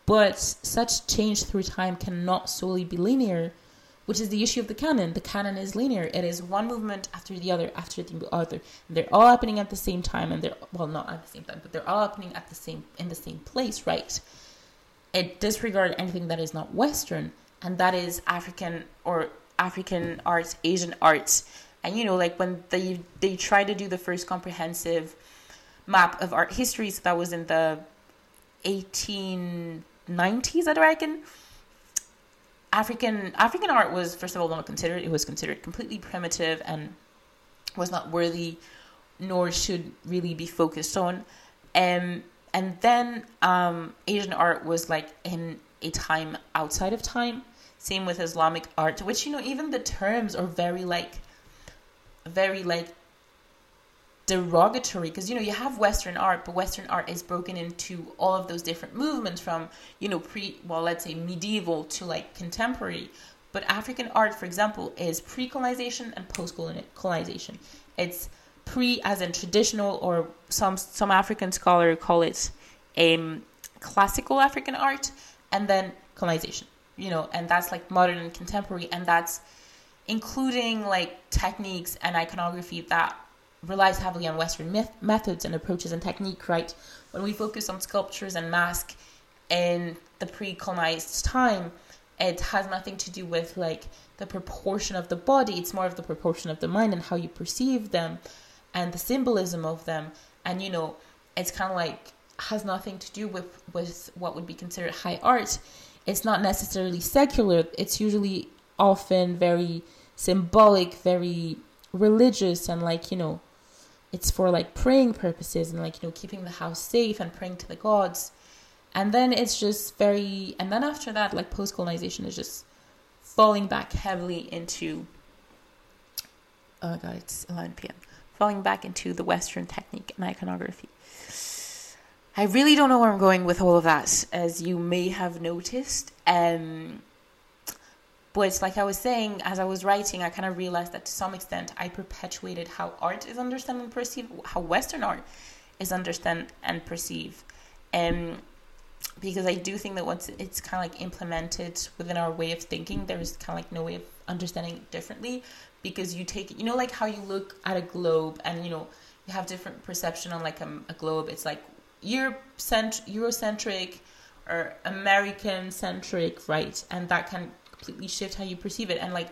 but such change through time cannot solely be linear, which is the issue of the canon. The canon is linear; it is one movement after the other after the other. They're all happening at the same time, and they're well, not at the same time, but they're all happening at the same in the same place, right? It disregards anything that is not Western and that is African or African arts, Asian arts. And you know, like when they they tried to do the first comprehensive map of art history, so that was in the 1890s, I reckon. African African art was first of all not considered. It was considered completely primitive and was not worthy, nor should really be focused on. Um, and then um, Asian art was like in a time outside of time same with Islamic art, which, you know, even the terms are very like, very like derogatory. Because you know you have western art but western art is broken into all of those different movements from you know pre well let's say medieval to like contemporary. But african art for example is pre-colonization and post-colonization. It's pre as in traditional or some some african scholar call it um, classical african art and then colonization you know, and that's like modern and contemporary, and that's including like techniques and iconography that relies heavily on Western myth- methods and approaches and technique, right? When we focus on sculptures and mask in the pre-colonized time, it has nothing to do with like the proportion of the body. It's more of the proportion of the mind and how you perceive them and the symbolism of them. And you know, it's kind of like has nothing to do with with what would be considered high art. It's not necessarily secular. It's usually often very symbolic, very religious, and like you know, it's for like praying purposes and like you know keeping the house safe and praying to the gods. And then it's just very, and then after that, like post colonization is just falling back heavily into. Oh my god, it's 11 p.m. Falling back into the Western technique and iconography. I really don't know where I'm going with all of that, as you may have noticed. Um, but like I was saying, as I was writing, I kind of realized that to some extent I perpetuated how art is understood and perceived, how Western art is understood and perceived. Um, because I do think that once it's kind of like implemented within our way of thinking, there's kind of like no way of understanding it differently. Because you take, you know, like how you look at a globe and you know you have different perception on like a, a globe. It's like Eurocent- Eurocentric or American centric, right? And that can completely shift how you perceive it. And like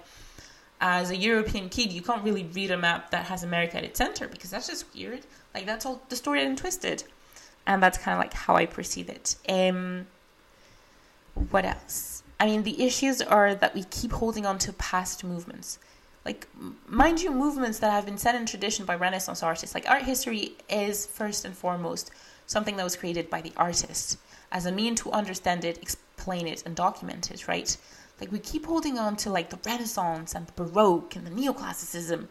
as a European kid, you can't really read a map that has America at its center because that's just weird. Like that's all distorted and twisted. And that's kind of like how I perceive it. Um, what else? I mean, the issues are that we keep holding on to past movements. Like, mind you, movements that have been set in tradition by Renaissance artists. Like, art history is first and foremost something that was created by the artist as a mean to understand it, explain it, and document it, right? Like we keep holding on to like the Renaissance and the Baroque and the Neoclassicism,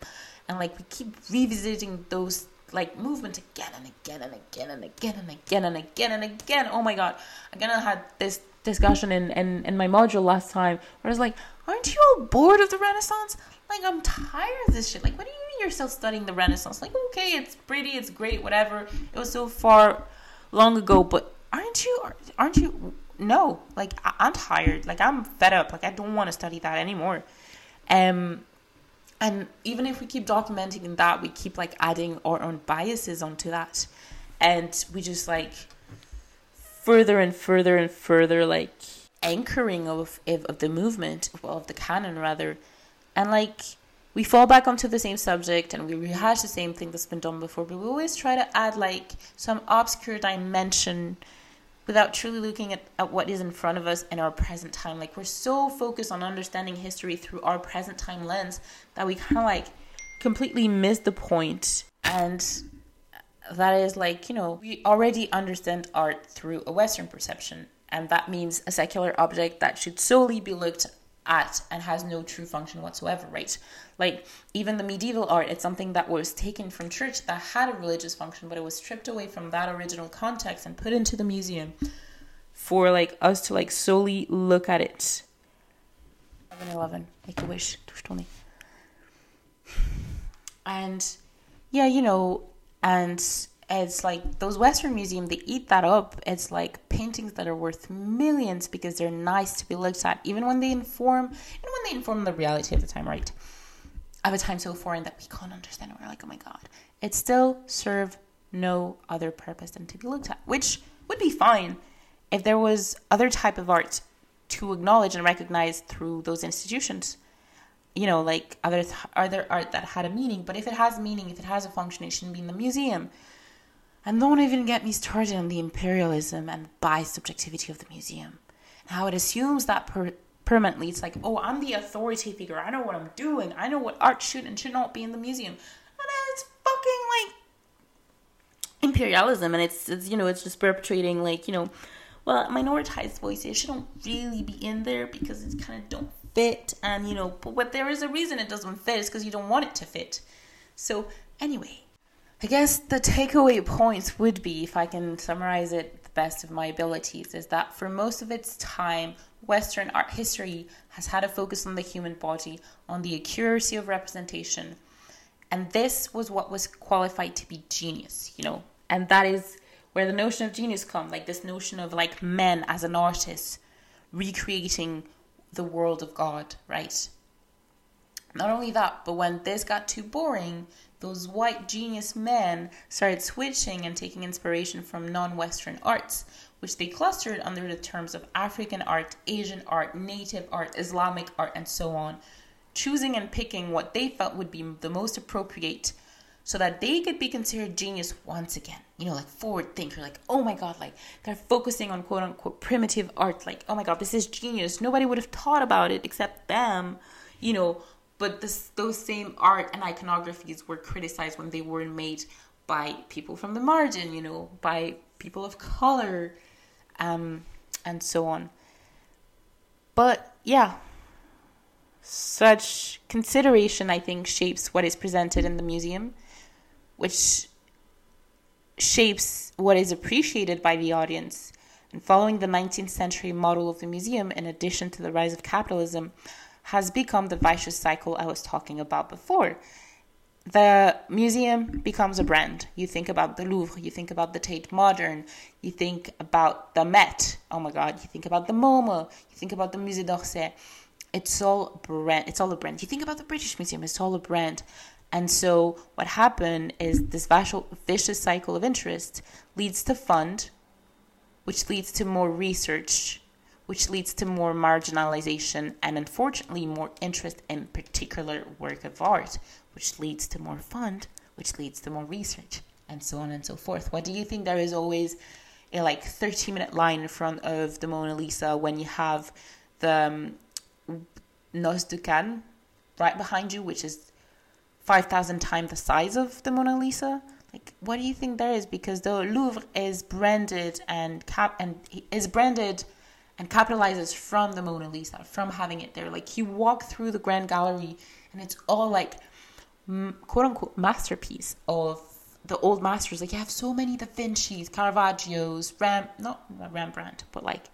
and like we keep revisiting those like movement again and again and again and again and again and again and again. Oh my god, I kind of had this discussion in, in in my module last time where I was like, aren't you all bored of the Renaissance? Like I'm tired of this shit. Like what do you mean you're still studying the Renaissance? Like okay, it's pretty, it's great, whatever. It was so far long ago, but aren't you aren't you no like I, i'm tired like i'm fed up like i don't want to study that anymore um and even if we keep documenting that we keep like adding our own biases onto that and we just like further and further and further like anchoring of of, the movement well, of the canon rather and like we fall back onto the same subject and we rehash the same thing that's been done before but we always try to add like some obscure dimension without truly looking at, at what is in front of us in our present time. Like we're so focused on understanding history through our present time lens that we kind of like completely miss the. And that is like, you know, we already understand art through a Western perception. And that means a secular object that should solely be looked at and has no true function whatsoever, right? Like even the medieval art, it's something that was taken from church that had a religious function, but it was stripped away from that original context and put into the museum for like us to like solely look at it. 11 make a wish. And yeah, you know, and it's like those Western museums, they eat that up. It's like paintings that are worth millions because they're nice to be looked at, even when they inform, even when they inform the reality of the time, right? Of a time so foreign that we can't understand. We're like, oh my god, it still serve no other purpose than to be looked at, which would be fine if there was other type of art to acknowledge and recognize through those institutions you know, like other other art that had a meaning. But if it has meaning, if it has a function, it shouldn't be in the museum. And don't even get me started on the imperialism and biased subjectivity of the museum. How it assumes that per- permanently. It's like, oh, I'm the authority figure. I know what I'm doing. I know what art should and should not be in the museum. And it's fucking like imperialism. And it's, it's you know, it's just perpetrating like, you know, well, minoritized voices shouldn't really be in there because it kind of don't fit. And, you know, but what there is a reason it doesn't fit is because you don't want it to fit. So, anyway, I guess the takeaway points would be, if I can summarize it the best of my abilities, is that for most of its time, Western art history has had a focus on the human body, on the accuracy of representation. And this was what was qualified to be genius, you know? And that is where the notion of genius comes like this notion of like men as an artist recreating the world of God, right? Not only that, but when this got too boring, those white genius men started switching and taking inspiration from non Western arts, which they clustered under the terms of African art, Asian art, native art, Islamic art, and so on, choosing and picking what they felt would be the most appropriate so that they could be considered genius once again. You know, like forward thinker, like, oh my god, like they're focusing on quote unquote primitive art, like, oh my god, this is genius. Nobody would have thought about it except them, you know. But this, those same art and iconographies were criticized when they were made by people from the margin, you know, by people of color, um, and so on. But yeah, such consideration, I think, shapes what is presented in the museum, which shapes what is appreciated by the audience. And following the 19th century model of the museum, in addition to the rise of capitalism, has become the vicious cycle I was talking about before. The museum becomes a brand. You think about the Louvre, you think about the Tate Modern, you think about the Met. Oh my God, you think about the MoMA, you think about the Musée d'Orsay. It's all brand. It's all a brand. You think about the British Museum. It's all a brand. And so what happened is this vicious cycle of interest leads to fund, which leads to more research, which leads to more marginalization, and unfortunately more interest in particular work of art, which leads to more fund, which leads to more research, and so on and so forth. What do you think there is always a like 30 minute line in front of the Mona Lisa when you have the um, Noces de Cana right behind you, which is 5,000 times the size of the Mona Lisa. Like, what do you think there is? Because the Louvre is branded and cap and is branded and capitalizes from the Mona Lisa, from having it there. Like, you walk through the Grand Gallery and it's all like quote unquote masterpiece of the old masters. Like, you have so many Da Vinci's, Caravaggio's, Ram, not Rembrandt, but like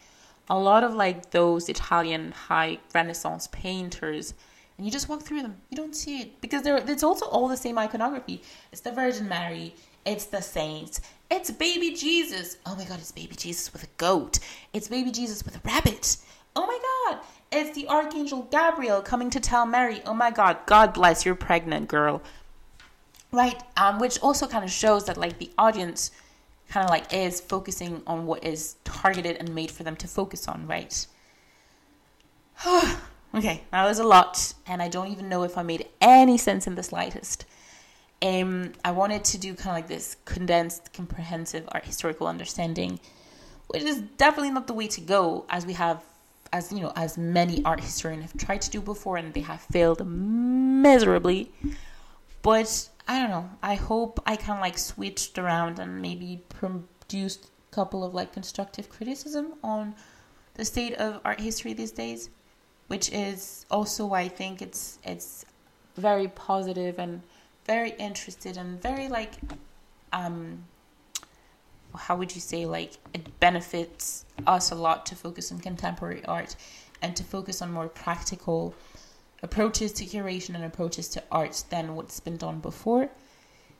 a lot of like those Italian high Renaissance painters and you just walk through them. You don't see it because they're it's also all the same iconography. It's the Virgin Mary, it's the saints, it's baby Jesus. Oh my god, it's baby Jesus with a goat. It's baby Jesus with a rabbit. Oh my god, it's the Archangel Gabriel coming to tell Mary, "Oh my god, God bless you're pregnant, girl." Right? Um which also kind of shows that like the audience kind of like is focusing on what is targeted and made for them to focus on, right? <sighs> Okay, that was a lot, and I don't even know if I made any sense in the slightest. Um, I wanted to do kind of like this condensed, comprehensive art historical understanding, which is definitely not the way to go, as we have, as you know, as many art historians have tried to do before, and they have failed miserably. But I don't know. I hope I kind of like switched around and maybe produced a couple of like constructive criticism on the state of art history these days which is also why I think it's it's very positive and very interested and very like um how would you say like it benefits us a lot to focus on contemporary art and to focus on more practical approaches to curation and approaches to art than what's been done before.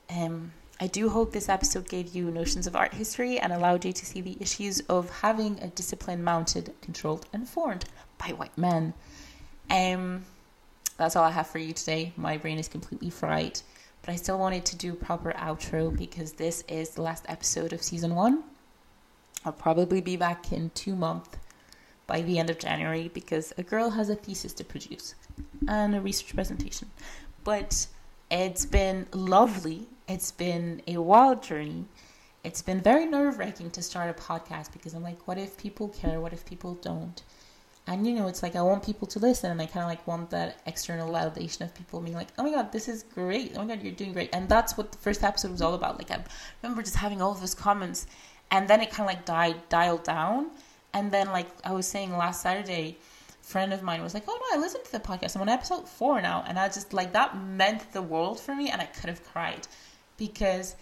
Um, I do hope this episode gave you notions of art history and allowed you to see the issues of having a discipline mounted, controlled, and formed by white men. Um, that's all I have for you today. My brain is completely fried, but I still wanted to do proper outro because this is the last episode of season one. I'll probably be back in two months by the end of January because a girl has a thesis to produce and a research presentation. But it's been lovely. It's been a wild journey. It's been very nerve wracking to start a podcast because I'm like, what if people care? What if people don't? And you know it's like i want people to listen and i kind of like want that external validation of people being like oh my god this is great. Oh my god you're doing great. And that's what the first episode was all about. Like i remember just having all of those comments and then it kind of like died dialed down. And then like i was saying last saturday friend of mine was like oh no i listened to the podcast. I'm on episode four now. And i just like that meant the world for me and i could have cried. Because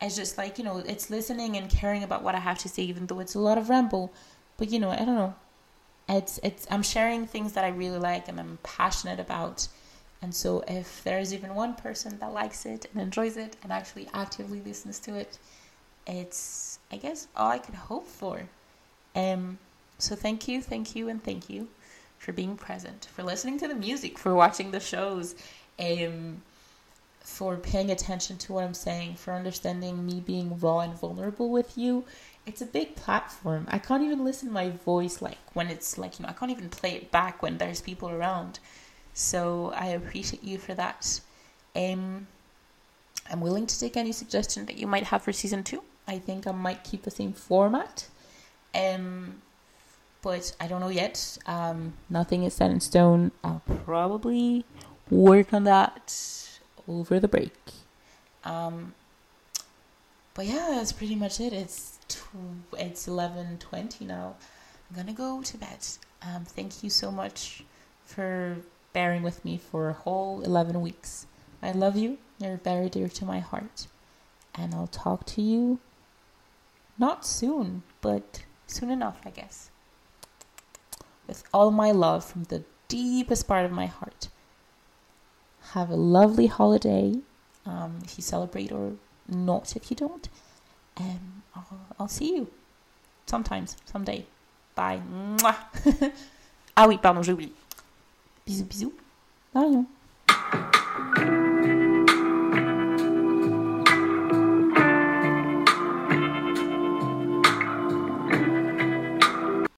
it's just like you know it's listening and caring about what i have to say even though it's a lot of ramble. But you know i don't know it's it's I'm sharing things that I really like and I'm passionate about. And so if there's even one person that likes it and enjoys it and actually actively listens to it, it's I guess all I could hope for. Um so thank you, thank you and thank you for being present, for listening to the music, for watching the shows, um for paying attention to what I'm saying, for understanding me being raw and vulnerable with you it's a big platform. I can't even listen to my voice like when it's like, you know, I can't even play it back when there's people around. So I appreciate you for that. Um I'm willing to take any suggestion that you might have for season two. I think I might keep the same format. Um, but I don't know yet. Um, nothing is set in stone. I'll probably work on that over the break. Um, but yeah, that's pretty much it. It's tw- it's eleven twenty now. I'm gonna go to bed. Um, thank you so much for bearing with me for a whole eleven weeks. I love you. You're very dear to my heart, and I'll talk to you not soon, but soon enough, I guess. With all my love from the deepest part of my heart. Have a lovely holiday um, if you celebrate or not if you don't. And I'll, I'll see you sometimes, someday. Bye. Mouah. <laughs> ah oui, pardon, j'ai oublié. Bisous, bisous. Bye.